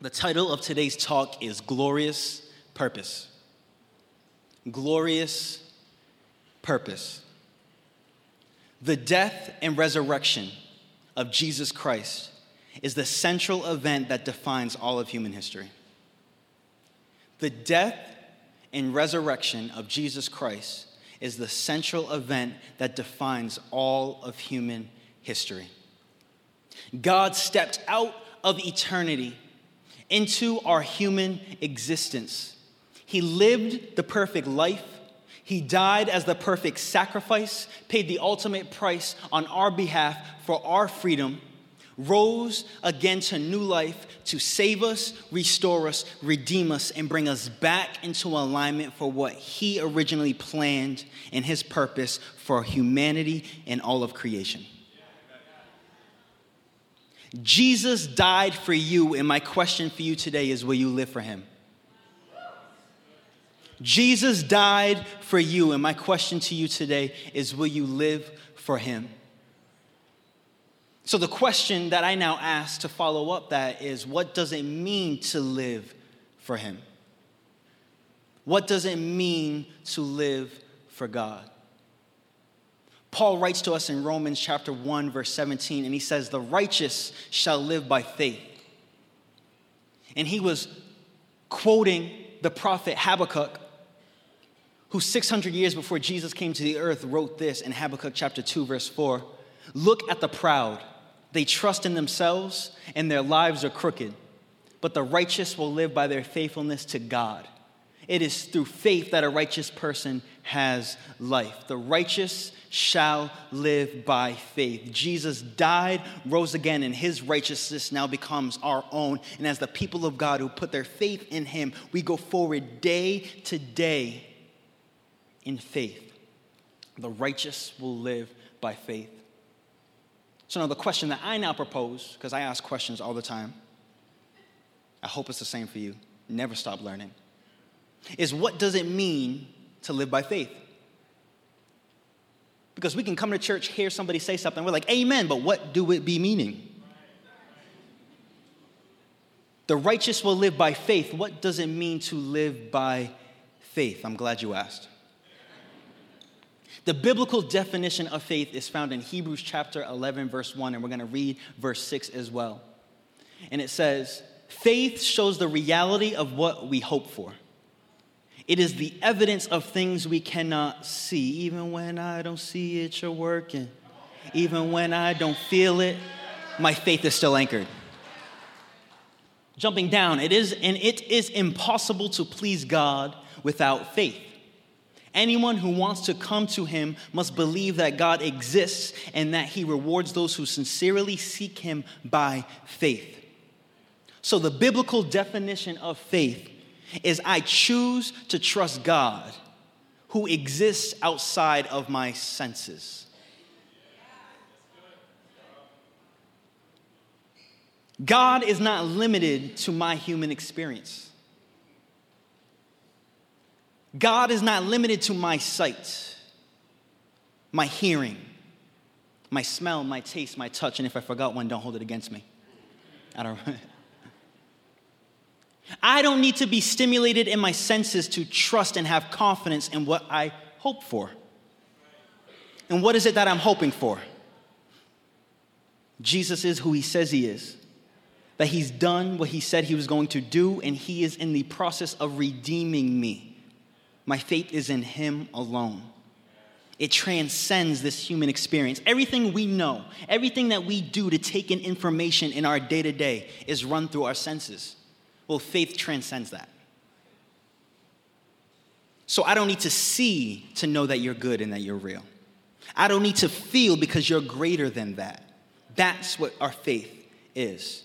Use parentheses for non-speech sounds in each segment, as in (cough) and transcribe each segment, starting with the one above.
The title of today's talk is Glorious Purpose. Glorious Purpose. The death and resurrection of Jesus Christ is the central event that defines all of human history. The death and resurrection of Jesus Christ is the central event that defines all of human history. God stepped out of eternity into our human existence. He lived the perfect life. He died as the perfect sacrifice, paid the ultimate price on our behalf for our freedom, rose again to new life to save us, restore us, redeem us, and bring us back into alignment for what He originally planned in His purpose for humanity and all of creation. Jesus died for you, and my question for you today is will you live for him? Jesus died for you, and my question to you today is will you live for him? So, the question that I now ask to follow up that is what does it mean to live for him? What does it mean to live for God? Paul writes to us in Romans chapter 1, verse 17, and he says, The righteous shall live by faith. And he was quoting the prophet Habakkuk, who 600 years before Jesus came to the earth wrote this in Habakkuk chapter 2, verse 4 Look at the proud. They trust in themselves, and their lives are crooked. But the righteous will live by their faithfulness to God. It is through faith that a righteous person has life. The righteous shall live by faith. Jesus died, rose again, and his righteousness now becomes our own. And as the people of God who put their faith in him, we go forward day to day in faith. The righteous will live by faith. So now the question that I now propose, because I ask questions all the time, I hope it's the same for you. Never stop learning. Is what does it mean to live by faith? Because we can come to church, hear somebody say something, we're like, Amen, but what do it be meaning? The righteous will live by faith. What does it mean to live by faith? I'm glad you asked. The biblical definition of faith is found in Hebrews chapter 11, verse 1, and we're going to read verse 6 as well. And it says, Faith shows the reality of what we hope for it is the evidence of things we cannot see. Even when I don't see it, you're working. Even when I don't feel it, my faith is still anchored. Jumping down, it is and it is impossible to please God without faith. Anyone who wants to come to him must believe that God exists and that he rewards those who sincerely seek him by faith. So, the biblical definition of faith is I choose to trust God who exists outside of my senses. God is not limited to my human experience. God is not limited to my sight, my hearing, my smell, my taste, my touch. And if I forgot one, don't hold it against me. I don't. (laughs) I don't need to be stimulated in my senses to trust and have confidence in what I hope for. And what is it that I'm hoping for? Jesus is who he says he is, that he's done what he said he was going to do, and he is in the process of redeeming me. My faith is in him alone. It transcends this human experience. Everything we know, everything that we do to take in information in our day to day is run through our senses. Well, faith transcends that. So I don't need to see to know that you're good and that you're real. I don't need to feel because you're greater than that. That's what our faith is.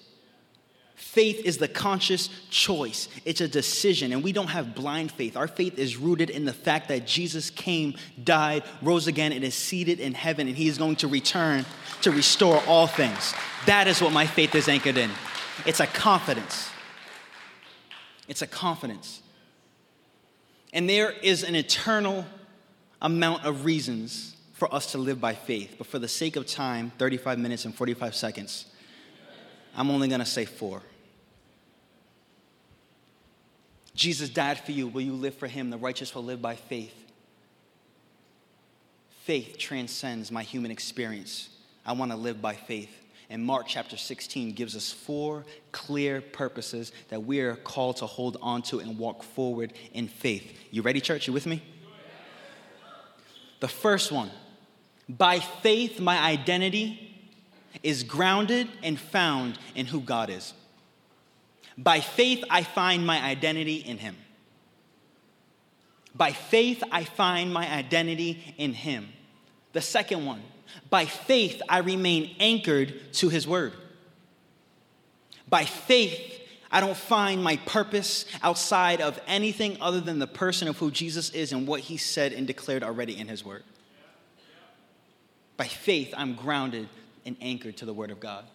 Faith is the conscious choice, it's a decision, and we don't have blind faith. Our faith is rooted in the fact that Jesus came, died, rose again, and is seated in heaven, and he is going to return to restore all things. That is what my faith is anchored in. It's a confidence. It's a confidence. And there is an eternal amount of reasons for us to live by faith. But for the sake of time, 35 minutes and 45 seconds, I'm only going to say four. Jesus died for you. Will you live for him? The righteous will live by faith. Faith transcends my human experience. I want to live by faith. And Mark chapter 16 gives us four clear purposes that we are called to hold on to and walk forward in faith. You ready, church? You with me? The first one by faith, my identity is grounded and found in who God is. By faith, I find my identity in Him. By faith, I find my identity in Him. The second one, by faith, I remain anchored to His Word. By faith, I don't find my purpose outside of anything other than the person of who Jesus is and what He said and declared already in His Word. By faith, I'm grounded and anchored to the Word of God.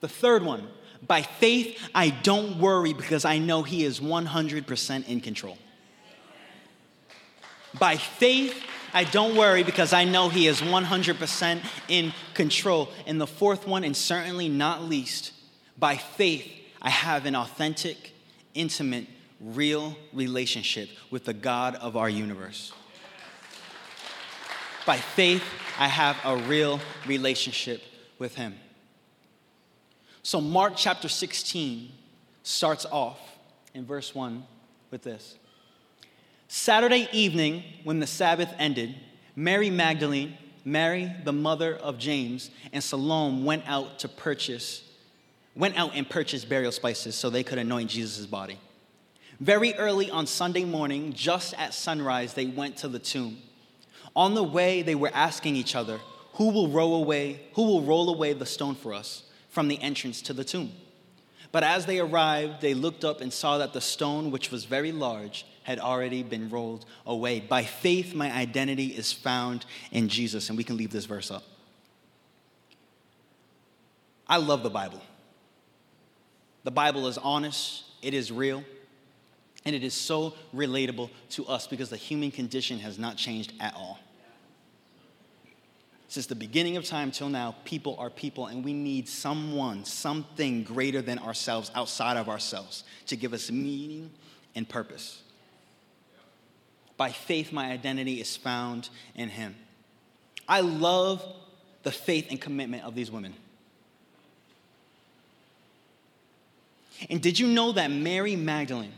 The third one, by faith, I don't worry because I know He is 100% in control. By faith, I don't worry because I know He is 100% in control. And the fourth one, and certainly not least, by faith, I have an authentic, intimate, real relationship with the God of our universe. By faith, I have a real relationship with Him. So, Mark chapter 16 starts off in verse 1 with this Saturday evening, when the Sabbath ended, Mary Magdalene, Mary, the mother of James, and Salome went out to purchase, went out and purchased burial spices so they could anoint Jesus' body. Very early on Sunday morning, just at sunrise, they went to the tomb. On the way, they were asking each other, Who will roll away, who will roll away the stone for us? from the entrance to the tomb. But as they arrived, they looked up and saw that the stone, which was very large, had already been rolled away. By faith, my identity is found in Jesus. And we can leave this verse up. I love the Bible. The Bible is honest, it is real, and it is so relatable to us because the human condition has not changed at all. Since the beginning of time till now, people are people, and we need someone, something greater than ourselves, outside of ourselves, to give us meaning and purpose. By faith, my identity is found in Him. I love the faith and commitment of these women. And did you know that Mary Magdalene,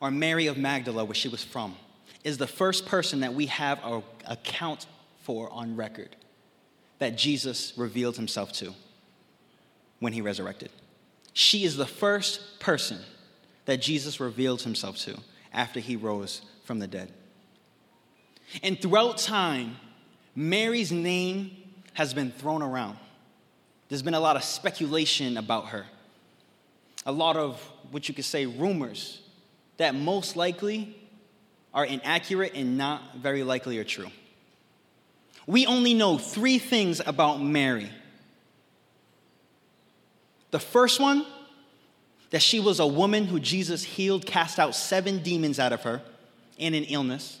or Mary of Magdala, where she was from, is the first person that we have our account for on record? that Jesus revealed himself to when he resurrected. She is the first person that Jesus revealed himself to after he rose from the dead. And throughout time, Mary's name has been thrown around. There's been a lot of speculation about her, a lot of what you could say rumors that most likely are inaccurate and not very likely are true. We only know three things about Mary. The first one, that she was a woman who Jesus healed, cast out seven demons out of her in an illness.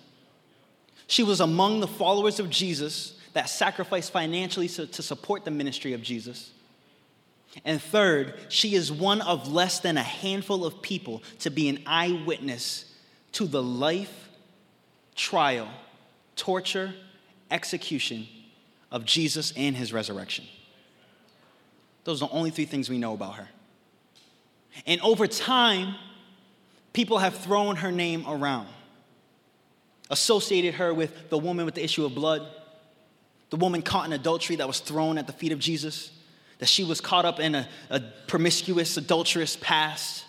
She was among the followers of Jesus that sacrificed financially to, support the ministry of Jesus. And third, she is one of less than a handful of people to be an eyewitness to the life, trial, torture, execution of Jesus and his resurrection. Those are the only three things we know about her. And over time, people have thrown her name around, associated her with the woman with the issue of blood, the woman caught in adultery that was thrown at the feet of Jesus, that she was caught up in a, a promiscuous, adulterous past.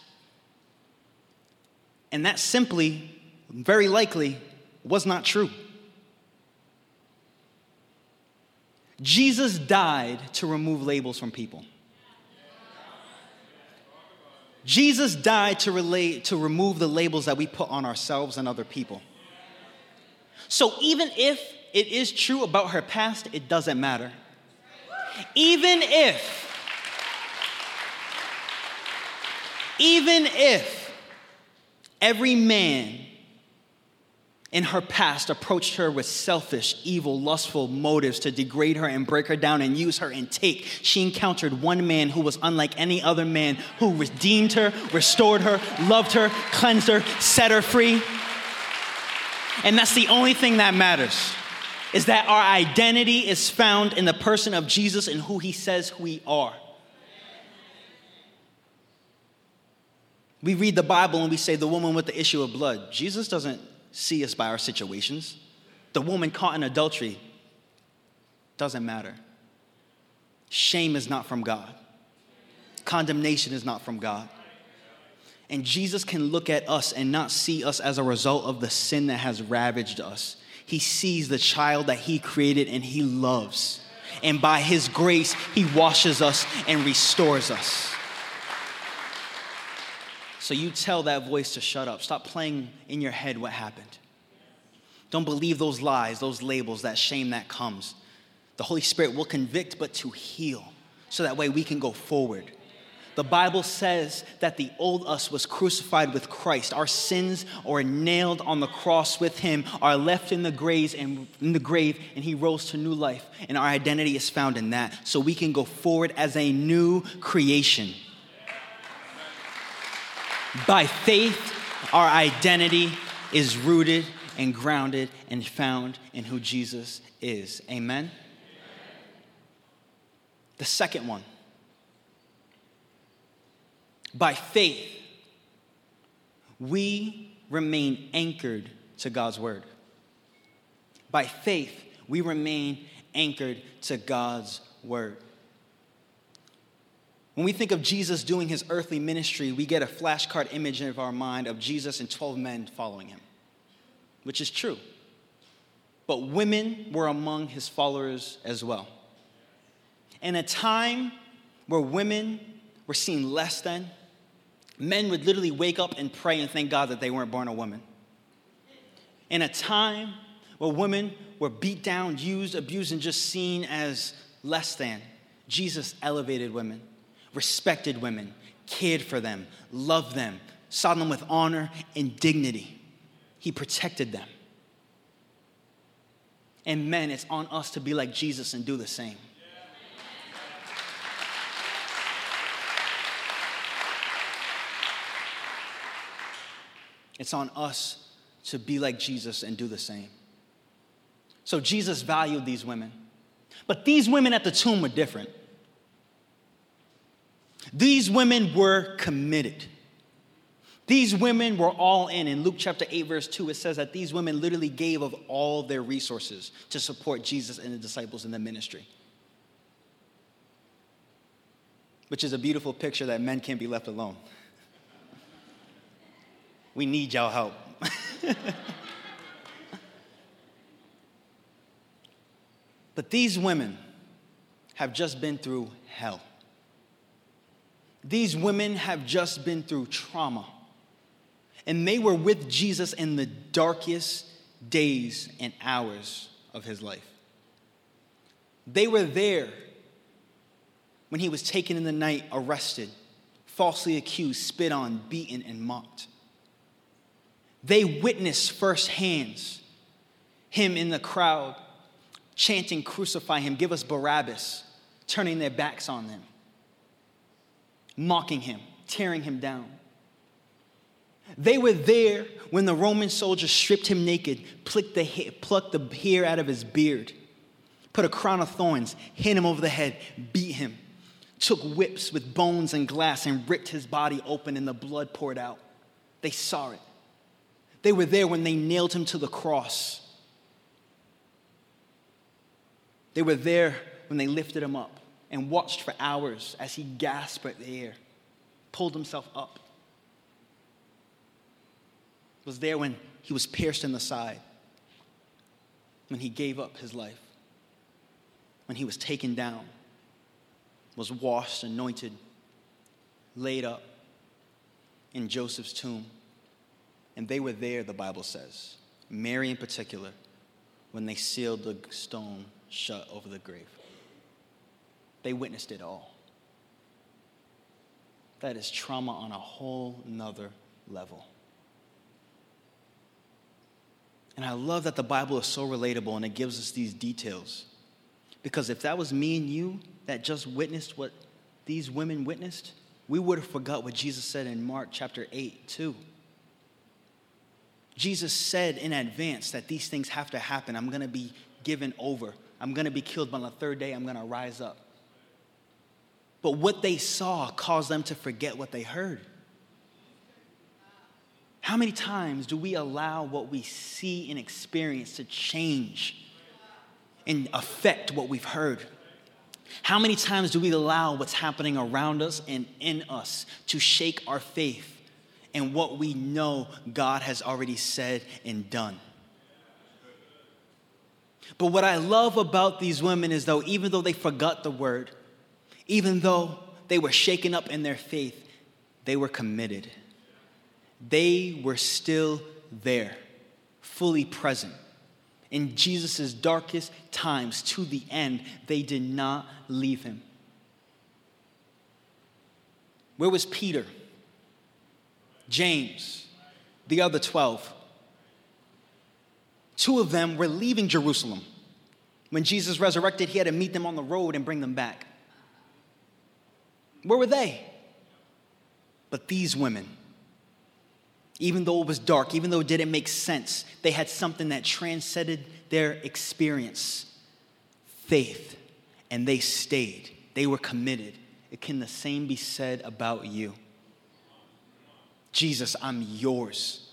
And that simply, very likely, was not true. Jesus died to remove labels from people. Jesus died to, relate, to remove the labels that we put on ourselves and other people. So even if it is true about her past, it doesn't matter. Even if, even if every man in her past approached her with selfish, evil, lustful motives to degrade her and break her down and use her and take, she encountered one man who was unlike any other man who redeemed her, restored her, loved her, cleansed her, set her free. And that's the only thing that matters is that our identity is found in the person of Jesus and who he says we are. We read the Bible and we say the woman with the issue of blood. Jesus doesn't see us by our situations. The woman caught in adultery doesn't matter. Shame is not from God, condemnation is not from God. And Jesus can look at us and not see us as a result of the sin that has ravaged us. He sees the child that He created and He loves. And by His grace, He washes us and restores us. So you tell that voice to shut up. Stop playing in your head what happened. Don't believe those lies, those labels, that shame that comes. The Holy Spirit will convict, but to heal, so that way we can go forward. The Bible says that the old us was crucified with Christ. Our sins are nailed on the cross with him, are left in the graves and in the grave, and he rose to new life. And our identity is found in that. So we can go forward as a new creation. By faith, our identity is rooted and grounded and found in who Jesus is. Amen? The second one. By faith, we remain anchored to God's word. By faith, we remain anchored to God's word. When we think of Jesus doing his earthly ministry, we get a flashcard image of our mind of Jesus and 12 men following him, which is true. But women were among his followers as well. In a time where women were seen less than, men would literally wake up and pray and thank God that they weren't born a woman. In a time where women were beat down, used, abused, and just seen as less than, Jesus elevated women respected women, cared for them, loved them, saw them with honor and dignity. He protected them. And men, it's on us to be like Jesus and do the same. It's on us to be like Jesus and do the same. So Jesus valued these women. But these women at the tomb were different. These women were committed. These women were all in. In Luke chapter 8, verse 2, it says that these women literally gave of all their resources to support Jesus and the disciples in the ministry. Which is a beautiful picture that men can't be left alone. We need y'all help. (laughs) but these women have just been through hell. These women have just been through trauma. And they were with Jesus in the darkest days and hours of his life. They were there when he was taken in the night, arrested, falsely accused, spit on, beaten, and mocked. They witnessed firsthand him in the crowd chanting, Crucify him, give us Barabbas, turning their backs on them mocking him, tearing him down. They were there when the Roman soldiers stripped him naked, plucked the, hair, plucked the hair out of his beard, put a crown of thorns, hit him over the head, beat him, took whips with bones and glass, and ripped his body open, and the blood poured out. They saw it. They were there when they nailed him to the cross. They were there when they lifted him up and watched for hours as he gasped at the air, pulled himself up. Was there when he was pierced in the side, when he gave up his life, when he was taken down, was washed, anointed, laid up in Joseph's tomb. And they were there, the Bible says, Mary in particular, when they sealed the stone shut over the grave. They witnessed it all. That is trauma on a whole nother level. And I love that the Bible is so relatable and it gives us these details. Because if that was me and you that just witnessed what these women witnessed, we would have forgot what Jesus said in Mark chapter 8, too. Jesus said in advance that these things have to happen. I'm going to be given over. I'm going to be killed, but on the third day, I'm going to rise up. But what they saw caused them to forget what they heard. How many times do we allow what we see and experience to change and affect what we've heard? How many times do we allow what's happening around us and in us to shake our faith and what we know God has already said and done? But what I love about these women is though, even though they forgot the word, even though they were shaken up in their faith, they were committed. They were still there, fully present. In Jesus' darkest times to the end, they did not leave him. Where was Peter? James, the other 12? Two of them were leaving Jerusalem. When Jesus resurrected, he had to meet them on the road and bring them back. Where were they? But these women, even though it was dark, even though it didn't make sense, they had something that transcended their experience faith, and they stayed. They were committed. It can the same be said about you? Jesus, I'm yours.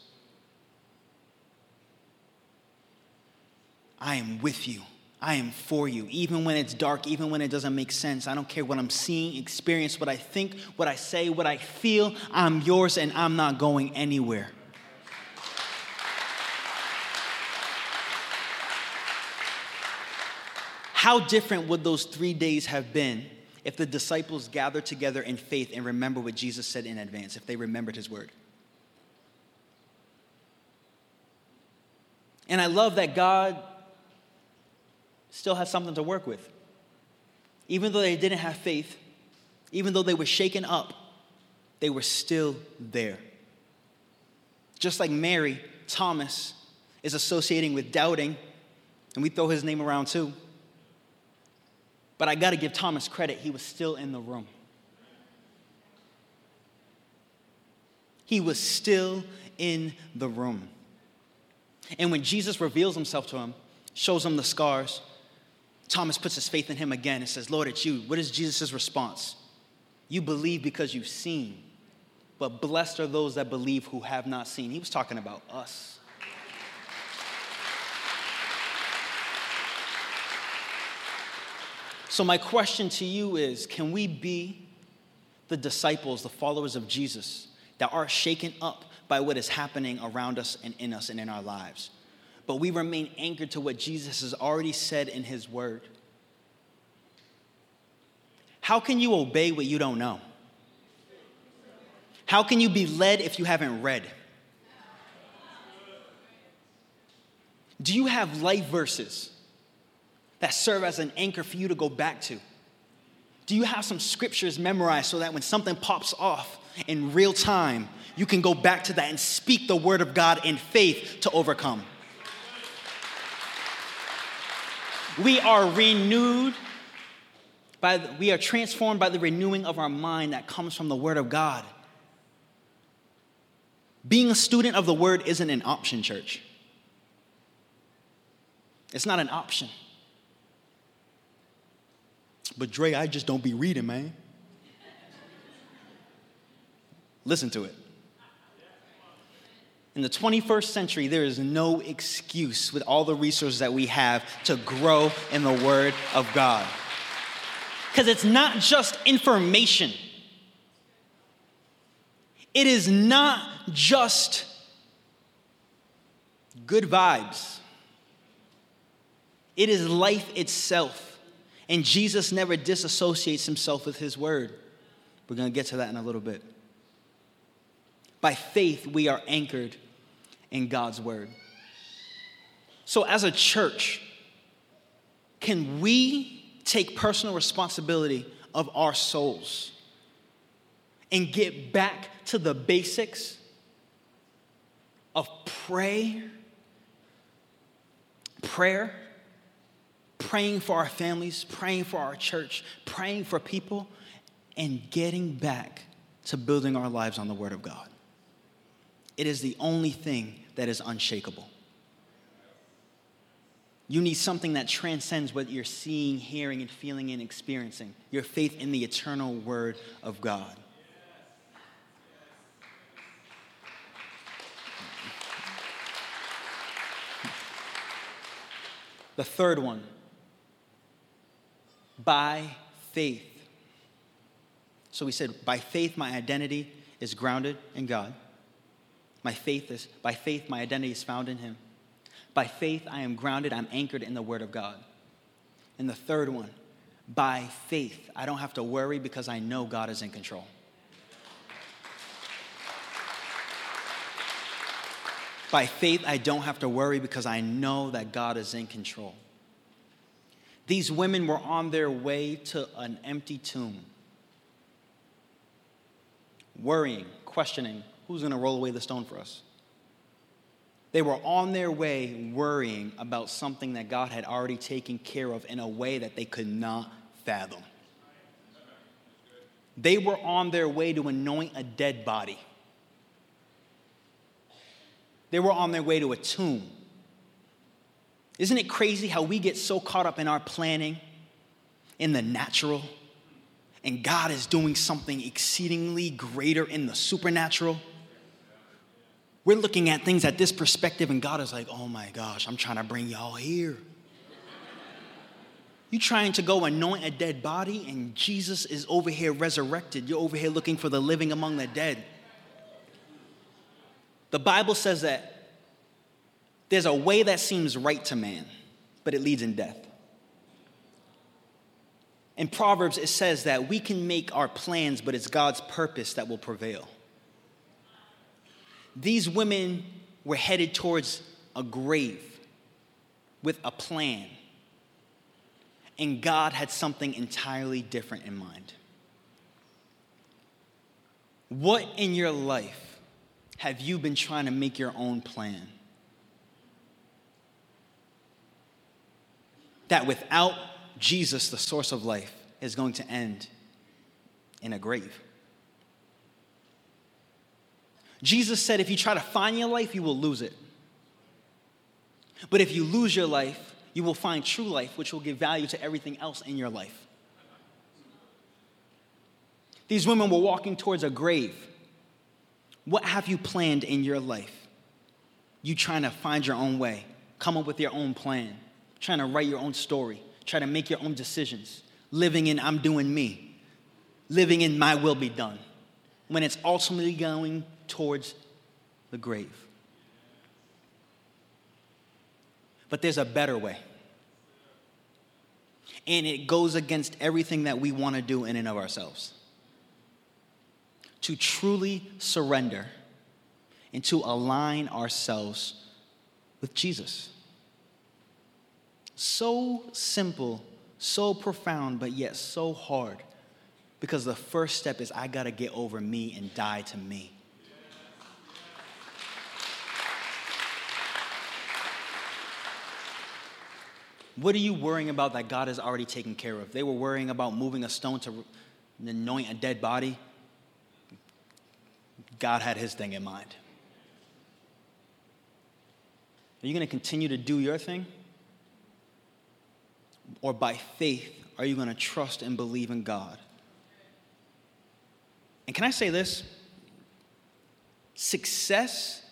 I am with you. I am for you. Even when it's dark, even when it doesn't make sense, I don't care what I'm seeing, experience, what I think, what I say, what I feel. I'm yours and I'm not going anywhere. How different would those three days have been if the disciples gathered together in faith and remember what Jesus said in advance, if they remembered his word? And I love that God still has something to work with. Even though they didn't have faith, even though they were shaken up, they were still there. Just like Mary, Thomas is associating with doubting, and we throw his name around too. But I got to give Thomas credit, he was still in the room. He was still in the room. And when Jesus reveals himself to him, shows him the scars, Thomas puts his faith in him again and says, Lord, it's you. What is Jesus' response? You believe because you've seen, but blessed are those that believe who have not seen. He was talking about us. So, my question to you is can we be the disciples, the followers of Jesus, that are shaken up by what is happening around us and in us and in our lives? but we remain anchored to what Jesus has already said in his word. How can you obey what you don't know? How can you be led if you haven't read? Do you have life verses that serve as an anchor for you to go back to? Do you have some scriptures memorized so that when something pops off in real time, you can go back to that and speak the word of God in faith to overcome? We are renewed by, the, we are transformed by the renewing of our mind that comes from the Word of God. Being a student of the Word isn't an option, church. It's not an option. But Dre, I just don't be reading, man. Listen to it. In the 21st century, there is no excuse with all the resources that we have to grow in the Word of God. Because it's not just information, it is not just good vibes, it is life itself. And Jesus never disassociates himself with his word. We're going to get to that in a little bit. By faith, we are anchored in God's word. So, as a church, can we take personal responsibility of our souls and get back to the basics of prayer, prayer, praying for our families, praying for our church, praying for people, and getting back to building our lives on the Word of God. It is the only thing that is unshakable. You need something that transcends what you're seeing, hearing, and feeling and experiencing your faith in the eternal Word of God. The third one by faith. So we said, by faith, my identity is grounded in God. My faith is, by faith, my identity is found in Him. By faith, I am grounded, I'm anchored in the Word of God. And the third one, by faith, I don't have to worry because I know God is in control. By faith, I don't have to worry because I know that God is in control. These women were on their way to an empty tomb, worrying, questioning who's going to roll away the stone for us? They were on their way worrying about something that God had already taken care of in a way that they could not fathom. They were on their way to anoint a dead body. They were on their way to a tomb. Isn't it crazy how we get so caught up in our planning, in the natural, and God is doing something exceedingly greater in the supernatural? We're looking at things at this perspective, and God is like, oh my gosh, I'm trying to bring y'all here. You trying to go anoint a dead body, and Jesus is over here resurrected. You're over here looking for the living among the dead. The Bible says that there's a way that seems right to man, but it leads in death. In Proverbs, it says that we can make our plans, but it's God's purpose that will prevail. These women were headed towards a grave with a plan, and God had something entirely different in mind. What in your life have you been trying to make your own plan? That without Jesus, the source of life, is going to end in a grave. Jesus said, if you try to find your life, you will lose it. But if you lose your life, you will find true life, which will give value to everything else in your life. These women were walking towards a grave. What have you planned in your life? You trying to find your own way, come up with your own plan, trying to write your own story, trying to make your own decisions, living in I'm doing me, living in my will be done, when it's ultimately going towards the grave. But there's a better way. And it goes against everything that we want to do in and of ourselves. To truly surrender and to align ourselves with Jesus. So simple, so profound, but yet so hard. Because the first step is I got to get over me and die to me. What are you worrying about that God has already taken care of? They were worrying about moving a stone to anoint a dead body. God had his thing in mind. Are you going to continue to do your thing? Or by faith, are you going to trust and believe in God? And can I say this? Success,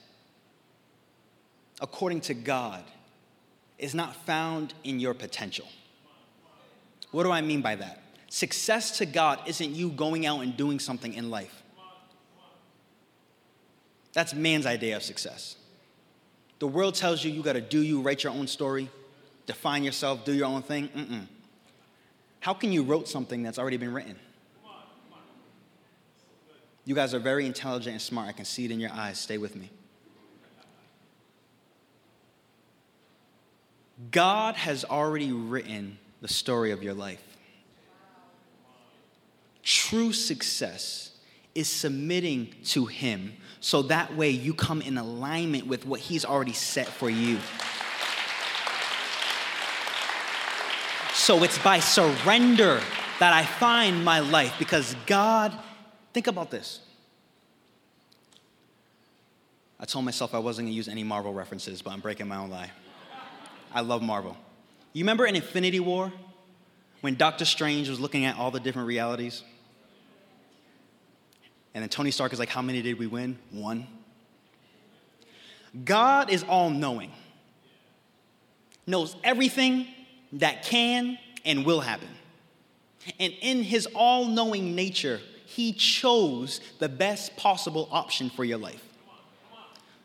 according to God, is not found in your potential. What do I mean by that? Success to God isn't you going out and doing something in life. That's man's idea of success. The world tells you you got to do you, write your own story, define yourself, do your own thing. Mm-mm. How can you wrote something that's already been written? You guys are very intelligent and smart. I can see it in your eyes. Stay with me. God has already written the story of your life. True success is submitting to Him so that way you come in alignment with what He's already set for you. So it's by surrender that I find my life because God, think about this. I told myself I wasn't gonna use any Marvel references, but I'm breaking my own lie. I love Marvel. You remember in Infinity War when Doctor Strange was looking at all the different realities? And then Tony Stark is like, How many did we win? One. God is all knowing, knows everything that can and will happen. And in his all knowing nature, he chose the best possible option for your life.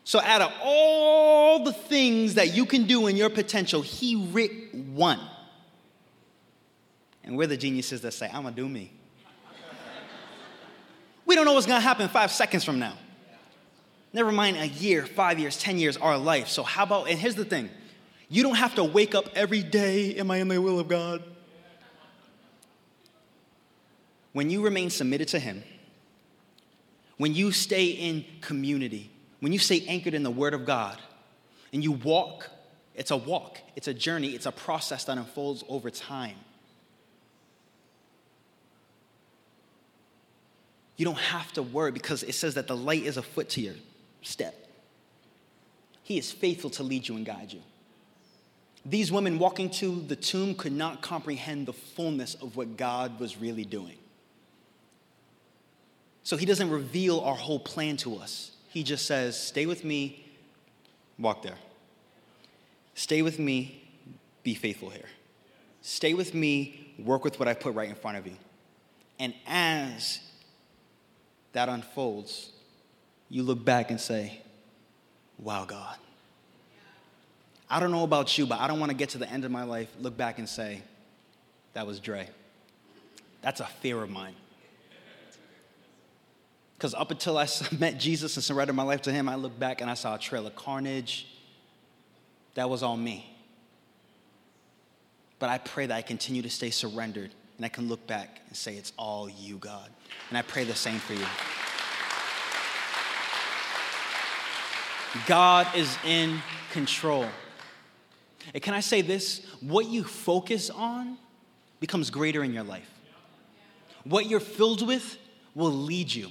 So, out of all the things that you can do in your potential, he ripped one. And we're the geniuses that say, I'm gonna do me. we don't know what's gonna happen five seconds from now. Never mind a year, five years, 10 years, our life. So, how about, and here's the thing you don't have to wake up every day, am I in the will of God? When you remain submitted to Him, when you stay in community, when you stay anchored in the Word of God, and you walk, it's a walk, it's a journey, it's a process that unfolds over time. You don't have to worry because it says that the light is a foot to your step. He is faithful to lead you and guide you. These women walking to the tomb could not comprehend the fullness of what God was really doing. So he doesn't reveal our whole plan to us. He just says, Stay with me, walk there. Stay with me, be faithful here. Stay with me, work with what I put right in front of you. And as that unfolds, you look back and say, Wow, God. I don't know about you, but I don't want to get to the end of my life, look back and say, That was Dre. That's a fear of mine. Because up until I (laughs) met Jesus and surrendered my life to Him, I looked back and I saw a trail of carnage. That was all me. But I pray that I continue to stay surrendered and I can look back and say, It's all you, God. And I pray the same for you. God is in control. And can I say this? What you focus on becomes greater in your life. What you're filled with will lead you.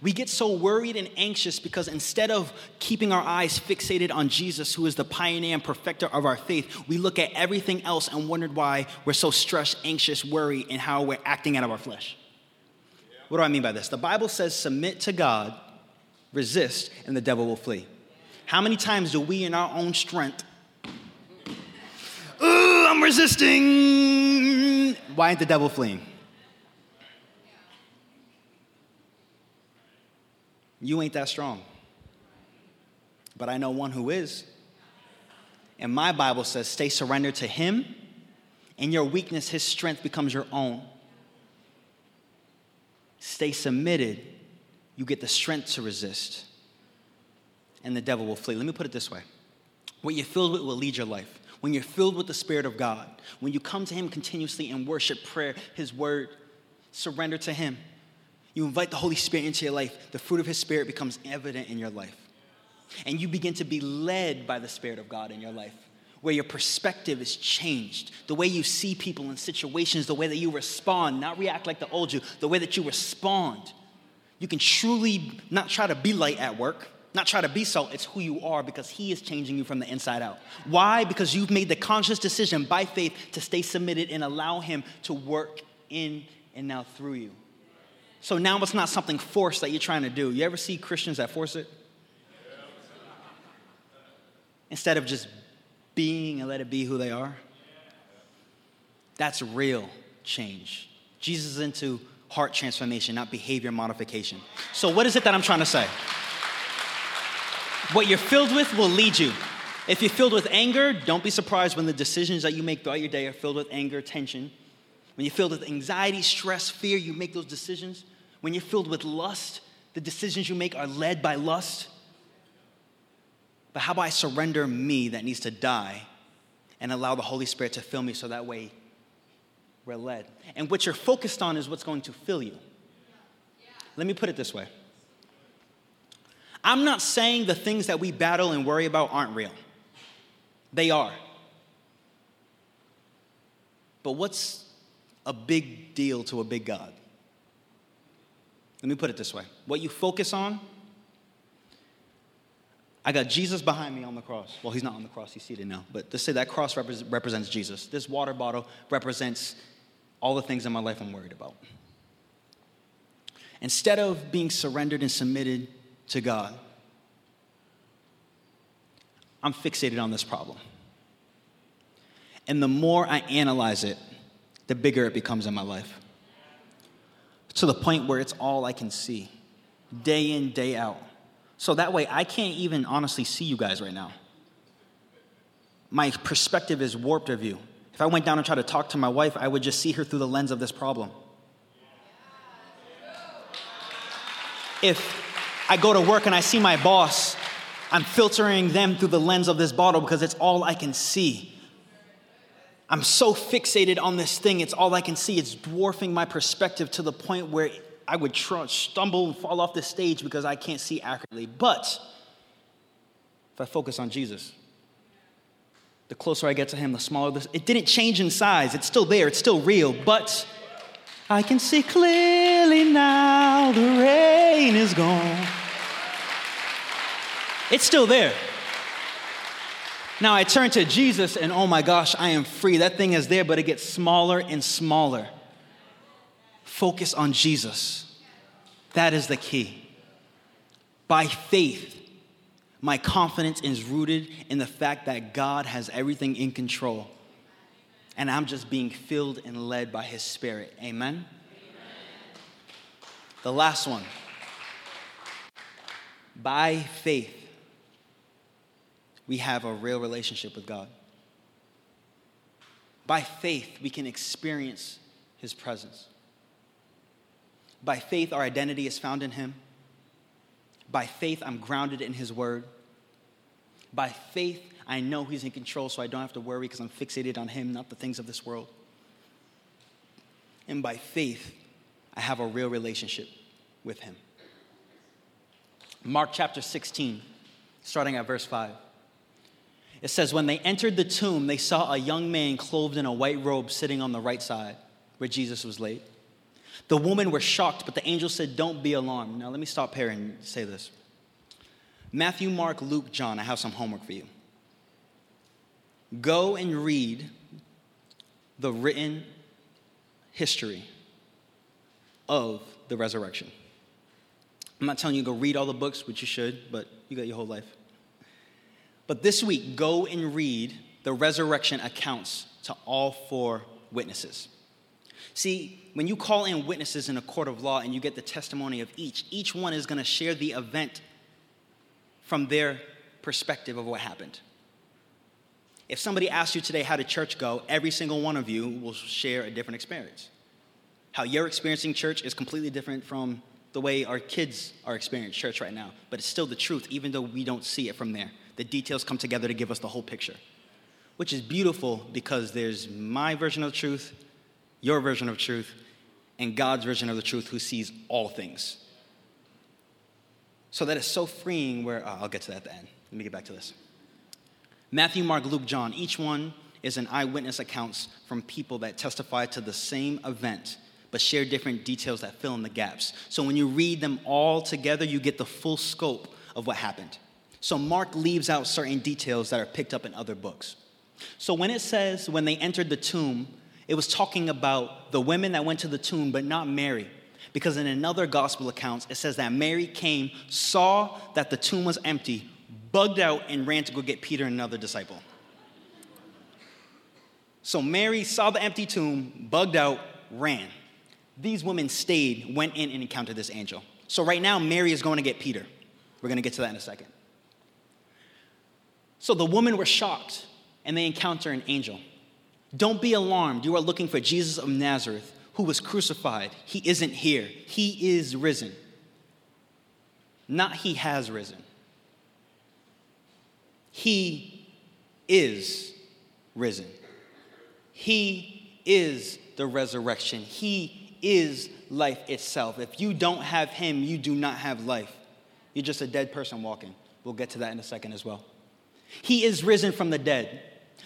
We get so worried and anxious because instead of keeping our eyes fixated on Jesus, who is the pioneer and perfecter of our faith, we look at everything else and wondered why we're so stressed, anxious, worried, and how we're acting out of our flesh. What do I mean by this? The Bible says, submit to God, resist, and the devil will flee. How many times do we, in our own strength, I'm resisting? Why ain't the devil fleeing? You ain't that strong. But I know one who is. And my Bible says, stay surrendered to him. In your weakness, his strength becomes your own. Stay submitted, you get the strength to resist, and the devil will flee. Let me put it this way what you're filled with will lead your life. When you're filled with the Spirit of God, when you come to Him continuously in worship, prayer, His word, surrender to Him, you invite the Holy Spirit into your life, the fruit of His Spirit becomes evident in your life. And you begin to be led by the Spirit of God in your life, where your perspective is changed. The way you see people in situations, the way that you respond, not react like the old you, the way that you respond. You can truly not try to be light at work, not try to be salt, it's who you are because He is changing you from the inside out. Why? Because you've made the conscious decision by faith to stay submitted and allow Him to work in and now through you. So now it's not something forced that you're trying to do. You ever see Christians that force it? Instead of just being and let it be who they are? That's real change. Jesus is into heart transformation, not behavior modification. So, what is it that I'm trying to say? What you're filled with will lead you. If you're filled with anger, don't be surprised when the decisions that you make throughout your day are filled with anger, tension, when you're filled with anxiety, stress, fear, you make those decisions. When you're filled with lust, the decisions you make are led by lust. But how about I surrender me that needs to die and allow the Holy Spirit to fill me so that way we're led? And what you're focused on is what's going to fill you. Let me put it this way I'm not saying the things that we battle and worry about aren't real, they are. but what's a big deal to a big God? Let me put it this way what you focus on, I got Jesus behind me on the cross. Well, he's not on the cross, he's seated now. But let's say that cross represents Jesus. This water bottle represents all the things in my life I'm worried about. Instead of being surrendered and submitted to God, I'm fixated on this problem. And the more I analyze it, the bigger it becomes in my life. To the point where it's all I can see, day in, day out. So that way, I can't even honestly see you guys right now. My perspective is warped of you. If I went down and tried to talk to my wife, I would just see her through the lens of this problem. If I go to work and I see my boss, I'm filtering them through the lens of this bottle because it's all I can see. I'm so fixated on this thing, it's all I can see. It's dwarfing my perspective to the point where I would tr- stumble and fall off the stage because I can't see accurately. But if I focus on Jesus, the closer I get to Him, the smaller this. It didn't change in size, it's still there, it's still real, but I can see clearly now the rain is gone. It's still there. Now I turn to Jesus and oh my gosh, I am free. That thing is there, but it gets smaller and smaller. Focus on Jesus. That is the key. By faith, my confidence is rooted in the fact that God has everything in control. And I'm just being filled and led by His Spirit. Amen? Amen. The last one. By faith, we have a real relationship with God. By faith, we can experience His presence. By faith, our identity is found in Him. By faith, I'm grounded in His Word. By faith, I know He's in control, so I don't have to worry because I'm fixated on Him, not the things of this world. And by faith, I have a real relationship with Him. Mark chapter 16, starting at verse 5. It says, When they entered the tomb, they saw a young man clothed in a white robe sitting on the right side where Jesus was laid. The women were shocked, but the angel said, Don't be alarmed. Now, let me stop here and say this Matthew, Mark, Luke, John, I have some homework for you. Go and read the written history of the resurrection. I'm not telling you to go read all the books, which you should, but you got your whole life. But this week, go and read the resurrection accounts to all four witnesses. See, when you call in witnesses in a court of law and you get the testimony of each, each one is going to share the event from their perspective of what happened. If somebody asks you today, how did church go? Every single one of you will share a different experience. How you're experiencing church is completely different from the way our kids are experiencing church right now, but it's still the truth, even though we don't see it from there the details come together to give us the whole picture, which is beautiful because there's my version of truth, your version of truth, and God's version of the truth who sees all things. So that is so freeing where uh, I'll get to that at the end. Let me get back to this. Matthew, Mark, Luke, John, each one is an eyewitness accounts from people that testify to the same event but share different details that fill in the gaps. So when you read them all together, you get the full scope of what happened. So Mark leaves out certain details that are picked up in other books. So when it says when they entered the tomb, it was talking about the women that went to the tomb, but not Mary. Because in another gospel accounts, it says that Mary came, saw that the tomb was empty, bugged out, and ran to go get Peter and another disciple. So Mary saw the empty tomb, bugged out, ran. These women stayed, went in, and encountered this angel. So right now, Mary is going to get Peter. We're going to get to that in a second. So the women were shocked and they encounter an angel. Don't be alarmed. You are looking for Jesus of Nazareth who was crucified. He isn't here, he is risen. Not he has risen. He is risen. He is the resurrection. He is life itself. If you don't have him, you do not have life. You're just a dead person walking. We'll get to that in a second as well. He is risen from the dead.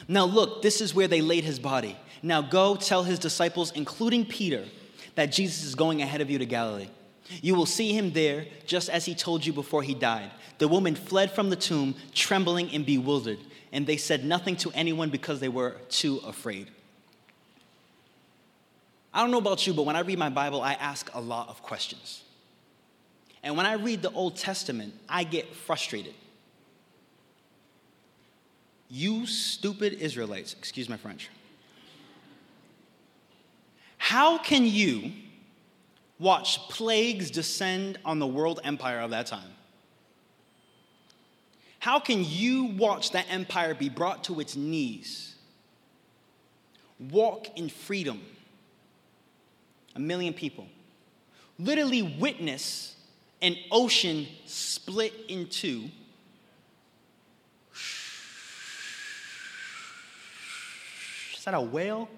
Now look, this is where they laid his body. Now go tell his disciples, including Peter, that Jesus is going ahead of you to Galilee. You will see him there, just as he told you before he died. The woman fled from the tomb, trembling and bewildered, and they said nothing to anyone because they were too afraid. I don't know about you, but when I read my Bible, I ask a lot of questions. And when I read the Old Testament, I get frustrated. You stupid Israelites, excuse my French. How can you watch plagues descend on the world empire of that time? How can you watch that empire be brought to its knees? Walk in freedom. A million people. Literally witness an ocean split in two. Is that a whale?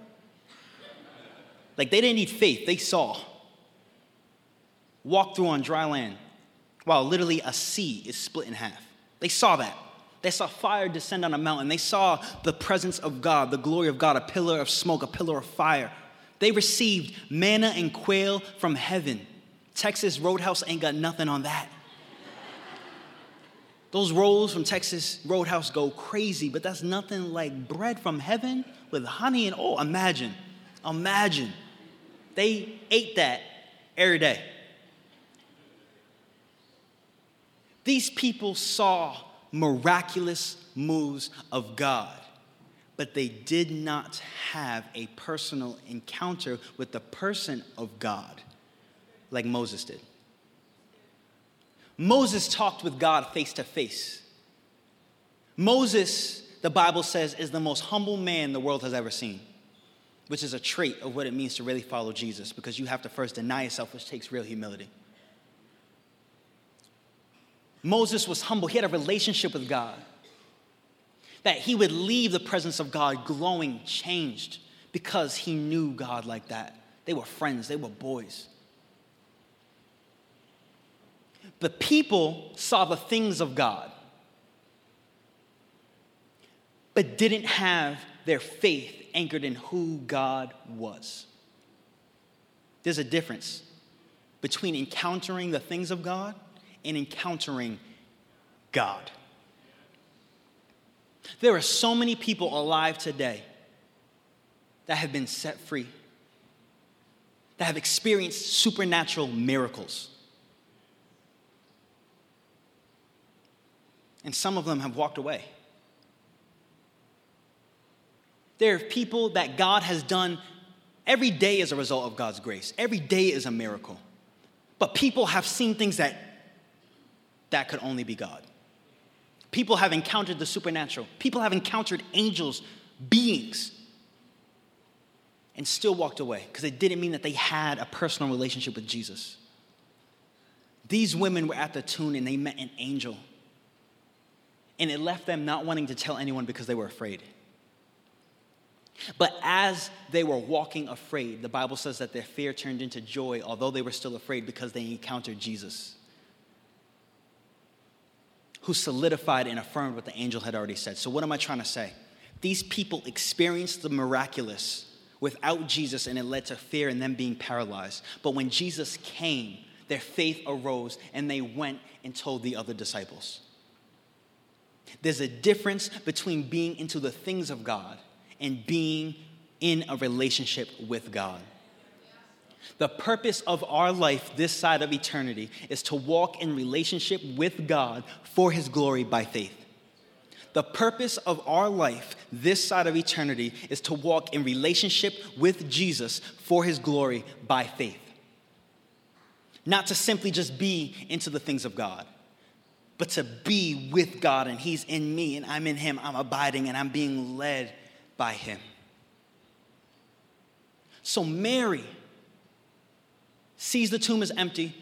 Like they didn't need faith, they saw. Walk through on dry land while literally a sea is split in half. They saw that. They saw fire descend on a mountain. They saw the presence of God, the glory of God, a pillar of smoke, a pillar of fire. They received manna and quail from heaven. Texas Roadhouse ain't got nothing on that. Those rolls from Texas Roadhouse go crazy, but that's nothing like bread from heaven with honey and oil. imagine, imagine. They ate that every day. These people saw miraculous moves of God, but they did not have a personal encounter with the person of God like Moses did. Moses talked with God face to face. Moses, the Bible says, is the most humble man the world has ever seen, which is a trait of what it means to really follow Jesus because you have to first deny yourself, which takes real humility. Moses was humble, he had a relationship with God. That he would leave the presence of God glowing, changed, because he knew God like that. They were friends, they were boys. The people saw the things of God, but didn't have their faith anchored in who God was. There's a difference between encountering the things of God and encountering God. There are so many people alive today that have been set free, that have experienced supernatural miracles. And some of them have walked away. There are people that God has done every day as a result of God's grace. Every day is a miracle. But people have seen things that that could only be God. People have encountered the supernatural. People have encountered angels, beings, and still walked away because it didn't mean that they had a personal relationship with Jesus. These women were at the tomb and they met an angel. And it left them not wanting to tell anyone because they were afraid. But as they were walking afraid, the Bible says that their fear turned into joy, although they were still afraid because they encountered Jesus who solidified and affirmed what the angel had already said. So, what am I trying to say? These people experienced the miraculous without Jesus, and it led to fear and them being paralyzed. But when Jesus came, their faith arose and they went and told the other disciples. There's a difference between being into the things of God and being in a relationship with God. The purpose of our life this side of eternity is to walk in relationship with God for His glory by faith. The purpose of our life this side of eternity is to walk in relationship with Jesus for His glory by faith. Not to simply just be into the things of God, but to be with God and He's in me and I'm in Him. I'm abiding and I'm being led by Him. So, Mary sees the tomb is empty,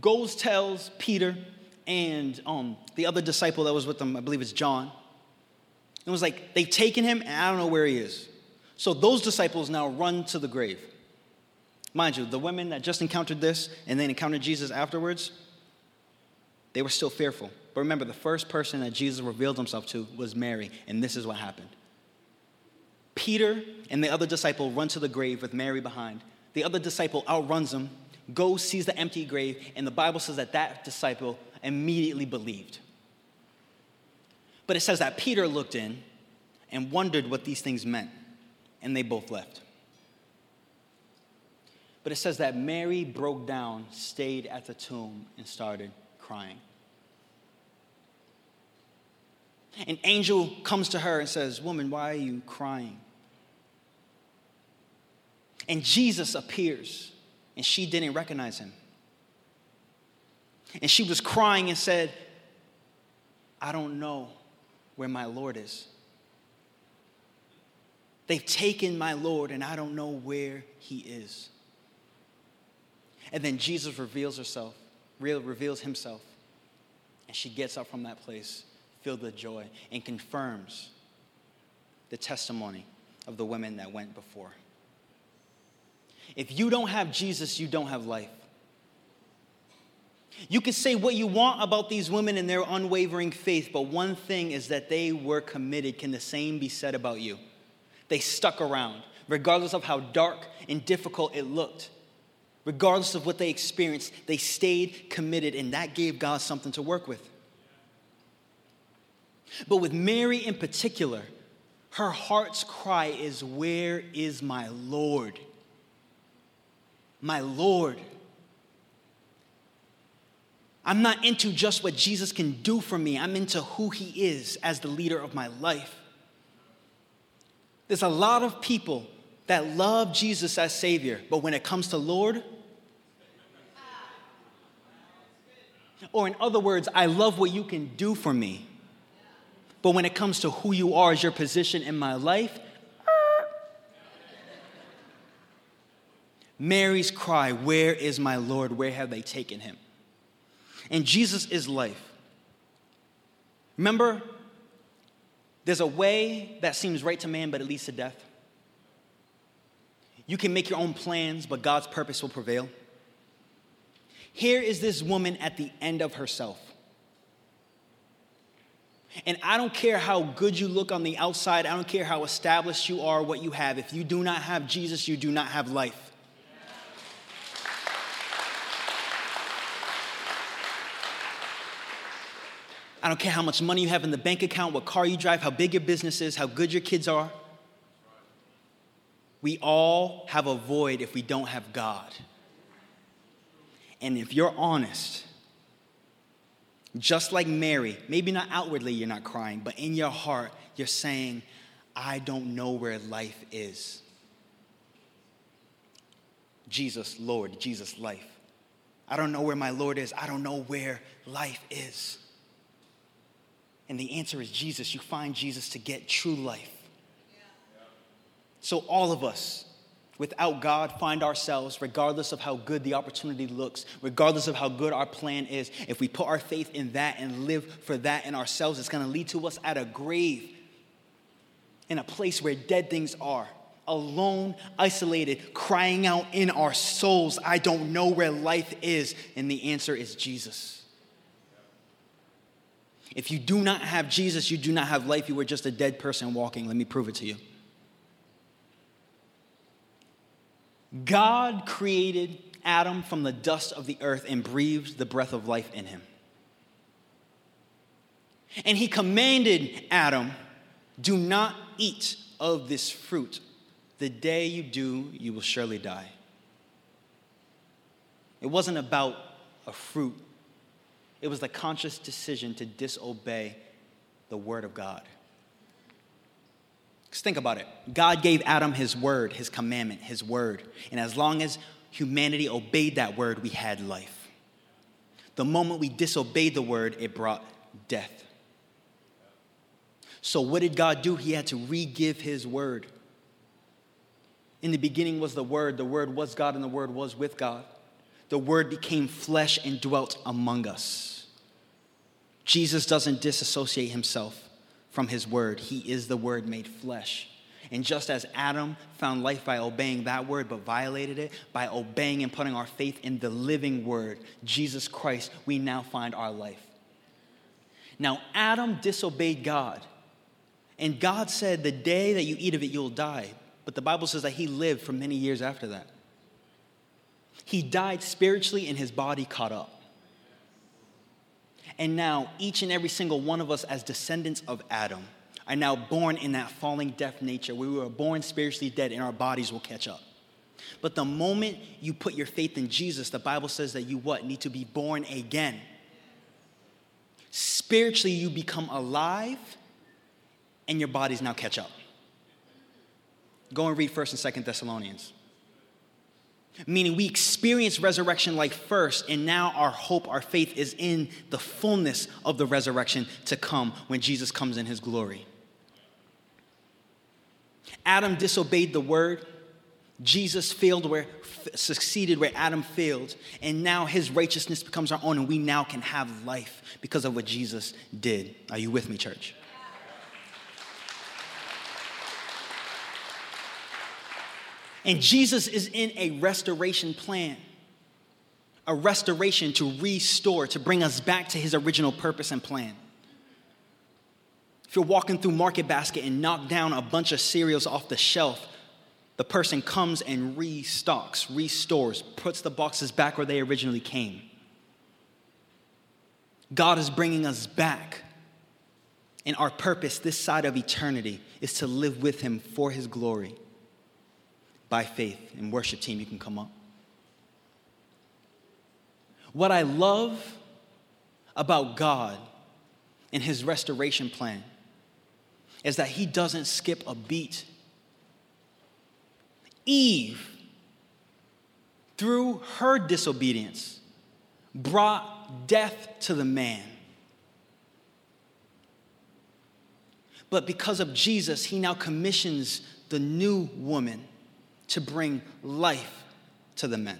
goes, tells Peter and um, the other disciple that was with them, I believe it's John. It was like, they've taken him and I don't know where he is. So those disciples now run to the grave. Mind you, the women that just encountered this and then encountered Jesus afterwards, they were still fearful. But remember, the first person that Jesus revealed himself to was Mary, and this is what happened. Peter and the other disciple run to the grave with Mary behind. The other disciple outruns him, goes, sees the empty grave, and the Bible says that that disciple immediately believed. But it says that Peter looked in and wondered what these things meant, and they both left. But it says that Mary broke down, stayed at the tomb, and started crying. An angel comes to her and says, Woman, why are you crying? And Jesus appears, and she didn't recognize him. And she was crying and said, I don't know where my Lord is. They've taken my Lord, and I don't know where he is. And then Jesus reveals herself, reveals himself. And she gets up from that place filled with joy and confirms the testimony of the women that went before. If you don't have Jesus, you don't have life. You can say what you want about these women and their unwavering faith, but one thing is that they were committed. Can the same be said about you? They stuck around, regardless of how dark and difficult it looked. Regardless of what they experienced, they stayed committed, and that gave God something to work with. But with Mary in particular, her heart's cry is, Where is my Lord? My Lord. I'm not into just what Jesus can do for me, I'm into who he is as the leader of my life. There's a lot of people that love Jesus as Savior, but when it comes to Lord, or in other words, I love what you can do for me, but when it comes to who you are as your position in my life, uh, Mary's cry, Where is my Lord? Where have they taken him? And Jesus is life. Remember, there's a way that seems right to man, but it leads to death. You can make your own plans, but God's purpose will prevail. Here is this woman at the end of herself. And I don't care how good you look on the outside, I don't care how established you are, what you have. If you do not have Jesus, you do not have life. I don't care how much money you have in the bank account, what car you drive, how big your business is, how good your kids are. We all have a void if we don't have God. And if you're honest, just like Mary, maybe not outwardly you're not crying, but in your heart you're saying, I don't know where life is. Jesus, Lord, Jesus, life. I don't know where my Lord is. I don't know where life is. And the answer is Jesus. You find Jesus to get true life. So, all of us, without God find ourselves, regardless of how good the opportunity looks, regardless of how good our plan is, if we put our faith in that and live for that in ourselves, it's going to lead to us at a grave, in a place where dead things are, alone, isolated, crying out in our souls, I don't know where life is. And the answer is Jesus. If you do not have Jesus, you do not have life. You are just a dead person walking. Let me prove it to you. God created Adam from the dust of the earth and breathed the breath of life in him. And he commanded Adam, Do not eat of this fruit. The day you do, you will surely die. It wasn't about a fruit, it was the conscious decision to disobey the word of God. Because think about it. God gave Adam his word, his commandment, his word. And as long as humanity obeyed that word, we had life. The moment we disobeyed the word, it brought death. So, what did God do? He had to re give his word. In the beginning was the Word, the Word was God, and the Word was with God. The Word became flesh and dwelt among us. Jesus doesn't disassociate himself from his word. He is the word made flesh. And just as Adam found life by obeying that word, but violated it by obeying and putting our faith in the living word, Jesus Christ, we now find our life. Now, Adam disobeyed God. And God said, The day that you eat of it, you'll die. But the Bible says that he lived for many years after that. He died spiritually and his body caught up. And now, each and every single one of us, as descendants of Adam, are now born in that falling death nature. We were born spiritually dead, and our bodies will catch up. But the moment you put your faith in Jesus, the Bible says that you what? Need to be born again. Spiritually, you become alive, and your bodies now catch up. Go and read 1st and 2nd Thessalonians. Meaning we experience resurrection like first, and now our hope, our faith is in the fullness of the resurrection to come when Jesus comes in his glory. Adam disobeyed the word. Jesus failed where succeeded where Adam failed, and now his righteousness becomes our own, and we now can have life because of what Jesus did. Are you with me, church? And Jesus is in a restoration plan, a restoration to restore, to bring us back to his original purpose and plan. If you're walking through Market Basket and knock down a bunch of cereals off the shelf, the person comes and restocks, restores, puts the boxes back where they originally came. God is bringing us back. And our purpose this side of eternity is to live with Him for His glory by faith. And worship team, you can come up. What I love about God and his restoration plan is that he doesn't skip a beat. Eve, through her disobedience, brought death to the man. But because of Jesus, he now commissions the new woman to bring life to the men.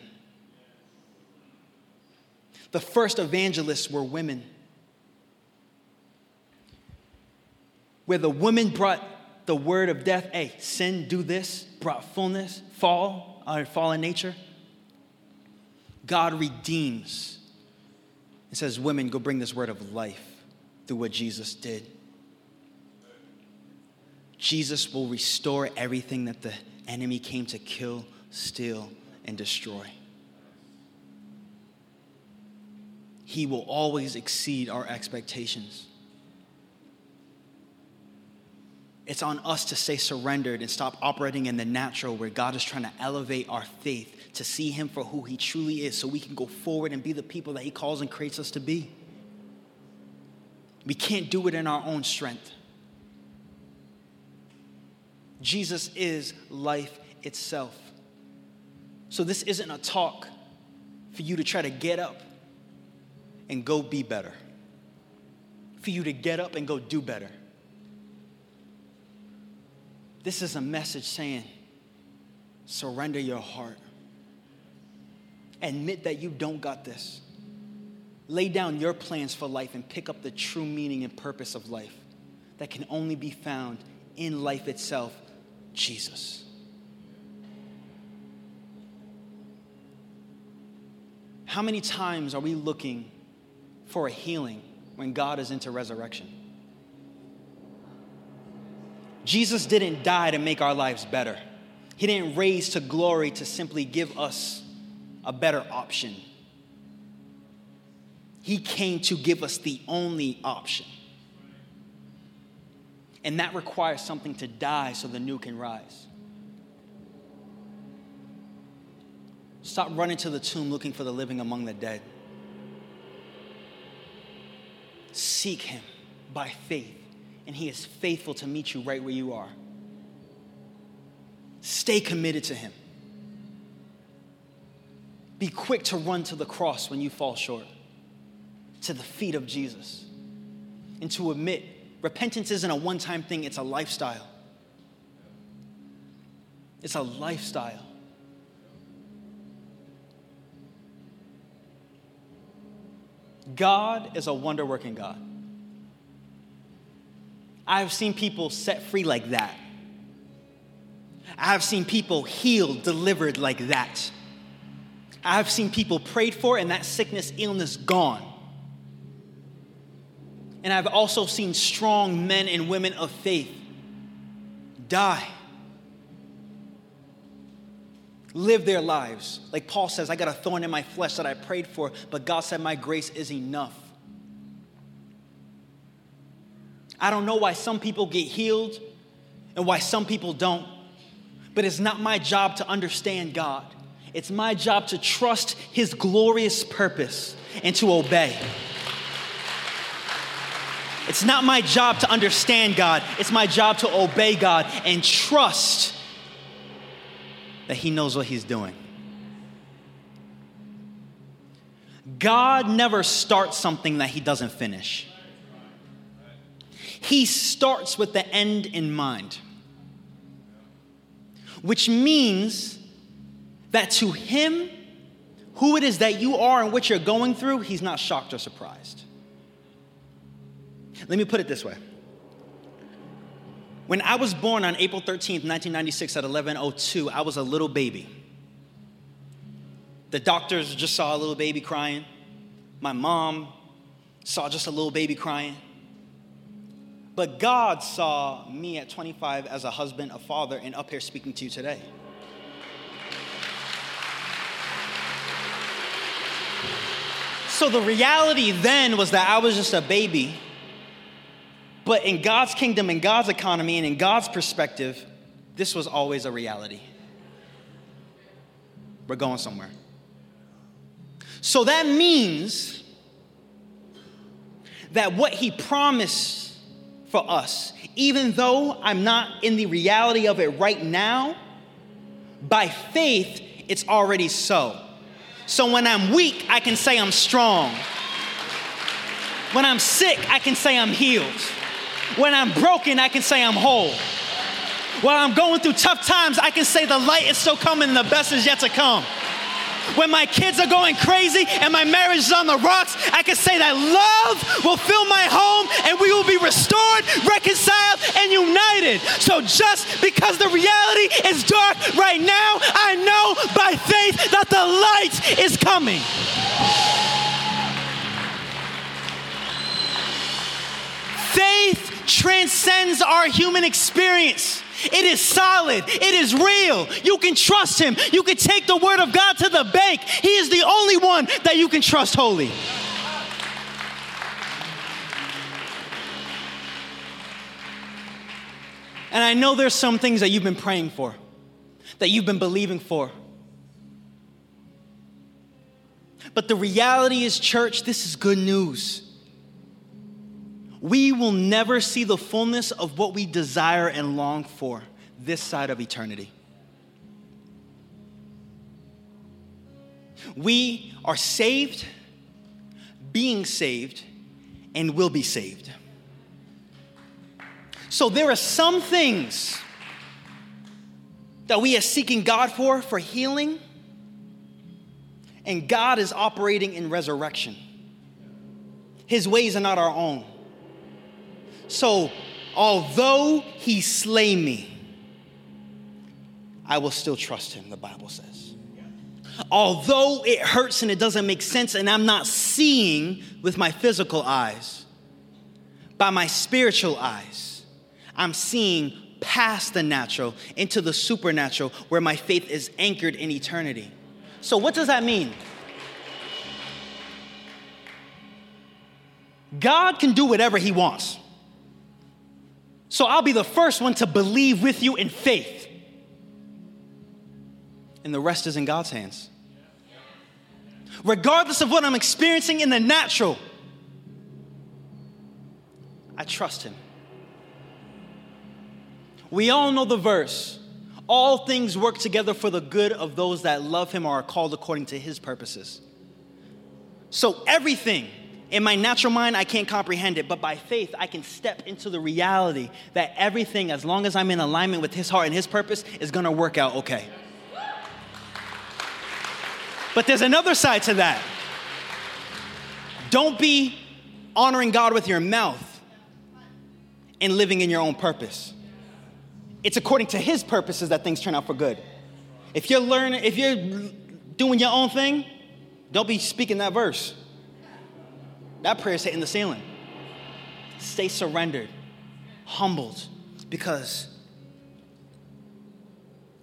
The first evangelists were women. Where the women brought the word of death, hey, sin, do this, brought fullness, fall, our fallen nature. God redeems. It says, Women, go bring this word of life through what Jesus did. Jesus will restore everything that the enemy came to kill, steal, and destroy. He will always exceed our expectations. It's on us to stay surrendered and stop operating in the natural where God is trying to elevate our faith to see Him for who He truly is so we can go forward and be the people that He calls and creates us to be. We can't do it in our own strength. Jesus is life itself. So, this isn't a talk for you to try to get up and go be better, for you to get up and go do better. This is a message saying, surrender your heart. Admit that you don't got this. Lay down your plans for life and pick up the true meaning and purpose of life that can only be found in life itself Jesus. How many times are we looking for a healing when God is into resurrection? Jesus didn't die to make our lives better. He didn't raise to glory to simply give us a better option. He came to give us the only option. And that requires something to die so the new can rise. Stop running to the tomb looking for the living among the dead. Seek him by faith, and he is faithful to meet you right where you are. Stay committed to him. Be quick to run to the cross when you fall short, to the feet of Jesus, and to admit Repentance isn't a one time thing, it's a lifestyle. It's a lifestyle. God is a wonder working God. I have seen people set free like that. I have seen people healed, delivered like that. I have seen people prayed for and that sickness, illness gone. And I've also seen strong men and women of faith die. Live their lives. Like Paul says, I got a thorn in my flesh that I prayed for, but God said, My grace is enough. I don't know why some people get healed and why some people don't, but it's not my job to understand God. It's my job to trust His glorious purpose and to obey. It's not my job to understand God, it's my job to obey God and trust that He knows what He's doing. God never starts something that He doesn't finish. He starts with the end in mind, which means that to Him, who it is that you are and what you're going through, He's not shocked or surprised. Let me put it this way. When I was born on April 13th, 1996 at 11:02, I was a little baby. The doctors just saw a little baby crying. My mom saw just a little baby crying. But God saw me at 25 as a husband, a father, and up here speaking to you today. So the reality then was that I was just a baby but in God's kingdom, in God's economy, and in God's perspective, this was always a reality. We're going somewhere. So that means that what He promised for us, even though I'm not in the reality of it right now, by faith, it's already so. So when I'm weak, I can say I'm strong. When I'm sick, I can say I'm healed. When I'm broken, I can say I'm whole. While I'm going through tough times, I can say the light is still coming and the best is yet to come. When my kids are going crazy and my marriage is on the rocks, I can say that love will fill my home and we will be restored, reconciled, and united. So just because the reality is dark right now, I know by faith that the light is coming. Faith transcends our human experience. It is solid. It is real. You can trust him. You can take the word of God to the bank. He is the only one that you can trust wholly. And I know there's some things that you've been praying for, that you've been believing for. But the reality is, church, this is good news we will never see the fullness of what we desire and long for this side of eternity. We are saved, being saved, and will be saved. So there are some things that we are seeking God for, for healing, and God is operating in resurrection. His ways are not our own. So, although he slay me, I will still trust him, the Bible says. Although it hurts and it doesn't make sense, and I'm not seeing with my physical eyes, by my spiritual eyes, I'm seeing past the natural into the supernatural where my faith is anchored in eternity. So, what does that mean? God can do whatever He wants. So I'll be the first one to believe with you in faith. And the rest is in God's hands. Regardless of what I'm experiencing in the natural, I trust Him. We all know the verse all things work together for the good of those that love Him or are called according to His purposes. So everything in my natural mind, I can't comprehend it, but by faith, I can step into the reality that everything, as long as I'm in alignment with His heart and His purpose, is gonna work out okay. But there's another side to that. Don't be honoring God with your mouth and living in your own purpose. It's according to His purposes that things turn out for good. If you're learning, if you're doing your own thing, don't be speaking that verse. That prayer is hitting the ceiling. Stay surrendered, humbled, because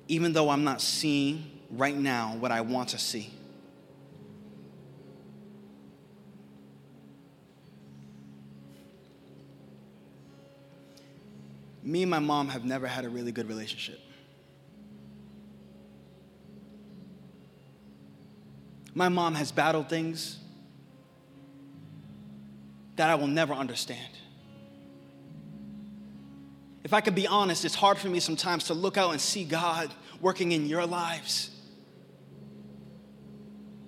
even though I'm not seeing right now what I want to see. Me and my mom have never had a really good relationship. My mom has battled things that I will never understand. If I could be honest, it's hard for me sometimes to look out and see God working in your lives.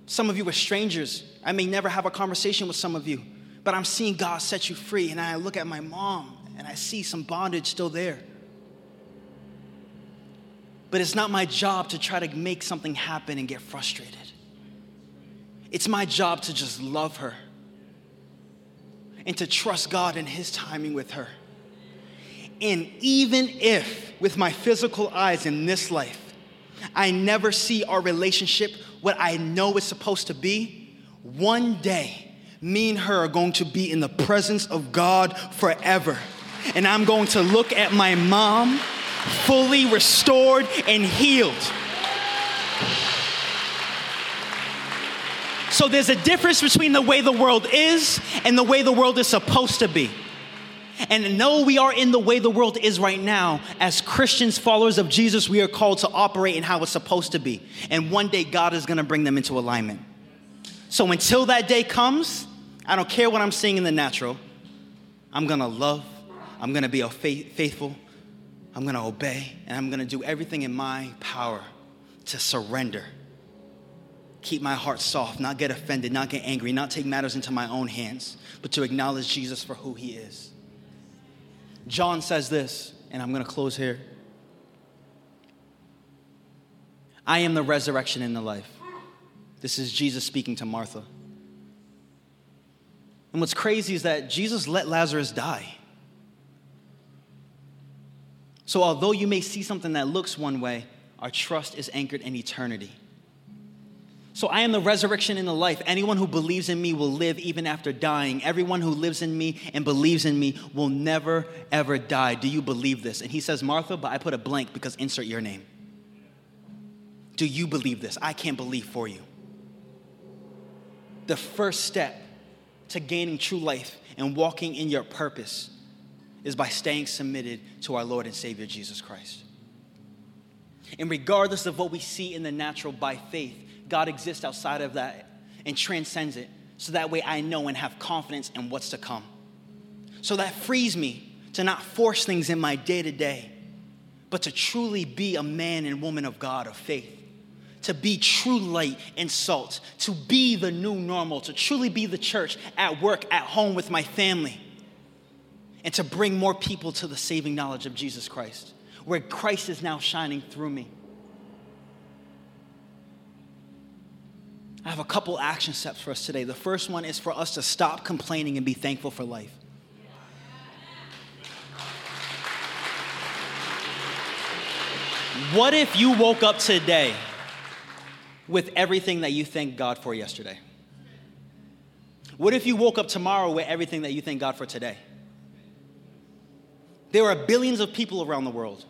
Some of you are strangers. I may never have a conversation with some of you, but I'm seeing God set you free. And I look at my mom and I see some bondage still there. But it's not my job to try to make something happen and get frustrated. It's my job to just love her and to trust God in His timing with her. And even if, with my physical eyes in this life, I never see our relationship what I know it's supposed to be, one day, me and her are going to be in the presence of God forever. And I'm going to look at my mom fully restored and healed. So there's a difference between the way the world is and the way the world is supposed to be. And no, we are in the way the world is right now. As Christians, followers of Jesus, we are called to operate in how it's supposed to be. And one day, God is going to bring them into alignment. So until that day comes, I don't care what I'm seeing in the natural. I'm going to love, I'm going to be faithful, I'm going to obey, and I'm going to do everything in my power to surrender keep my heart soft, not get offended, not get angry, not take matters into my own hands, but to acknowledge Jesus for who he is. John says this, and I'm going to close here. I am the resurrection and the life. This is Jesus speaking to Martha. And what's crazy is that Jesus let Lazarus die. So, although you may see something that looks one way, our trust is anchored in eternity. So I am the resurrection and the life. Anyone who believes in me will live even after dying. Everyone who lives in me and believes in me will never, ever die. Do you believe this? And he says, Martha, but I put a blank because insert your name. Do you believe this? I can't believe for you. The first step to gaining true life and walking in your purpose is by staying submitted to our Lord and Savior Jesus Christ. And regardless of what we see in the natural by faith, God exists outside of that and transcends it. So that way I know and have confidence in what's to come. So that frees me to not force things in my day to day, but to truly be a man and woman of God of faith. To be true light and salt, to be the new normal, to truly be the church at work, at home with my family, and to bring more people to the saving knowledge of Jesus Christ, where Christ is now shining through me. I have a couple action steps for us today. The first one is for us to stop complaining and be thankful for life. What if you woke up today with everything that you thank God for yesterday? What if you woke up tomorrow with everything that you thank God for today? There are billions of people around the world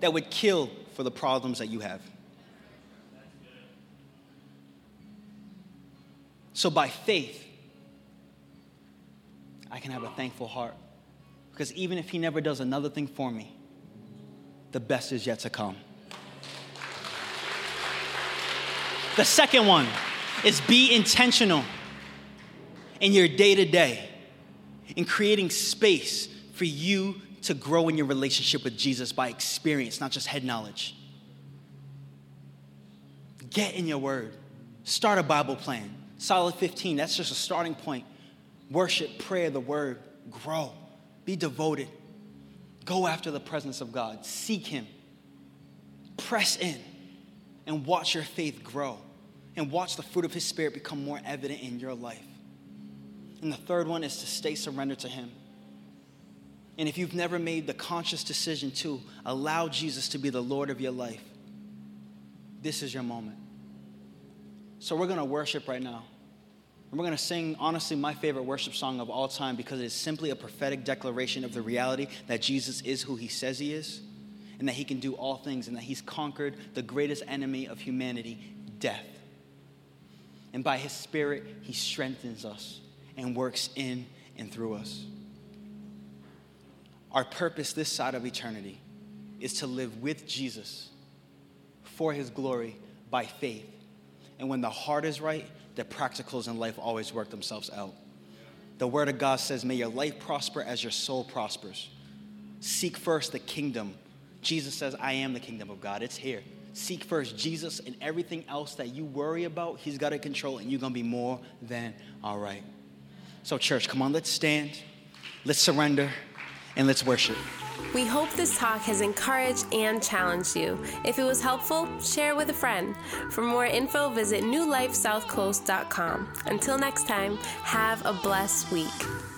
that would kill for the problems that you have. So by faith, I can have a thankful heart. Because even if He never does another thing for me, the best is yet to come. The second one is be intentional in your day to day in creating space for you to grow in your relationship with Jesus by experience, not just head knowledge. Get in your word, start a Bible plan, Solid 15, that's just a starting point. Worship, prayer, the word, grow, be devoted, go after the presence of God, seek Him, press in, and watch your faith grow, and watch the fruit of His Spirit become more evident in your life. And the third one is to stay surrendered to Him. And if you've never made the conscious decision to allow Jesus to be the Lord of your life, this is your moment. So we're going to worship right now. And we're going to sing, honestly, my favorite worship song of all time because it is simply a prophetic declaration of the reality that Jesus is who he says he is and that He can do all things and that He's conquered the greatest enemy of humanity, death. And by His Spirit, He strengthens us and works in and through us. Our purpose this side of eternity is to live with Jesus for His glory by faith. And when the heart is right, the practicals in life always work themselves out. The Word of God says, May your life prosper as your soul prospers. Seek first the kingdom. Jesus says, I am the kingdom of God. It's here. Seek first Jesus and everything else that you worry about, He's got to control, and you're going to be more than all right. So, church, come on, let's stand, let's surrender, and let's worship. We hope this talk has encouraged and challenged you. If it was helpful, share with a friend. For more info, visit newlifesouthcoast.com. Until next time, have a blessed week.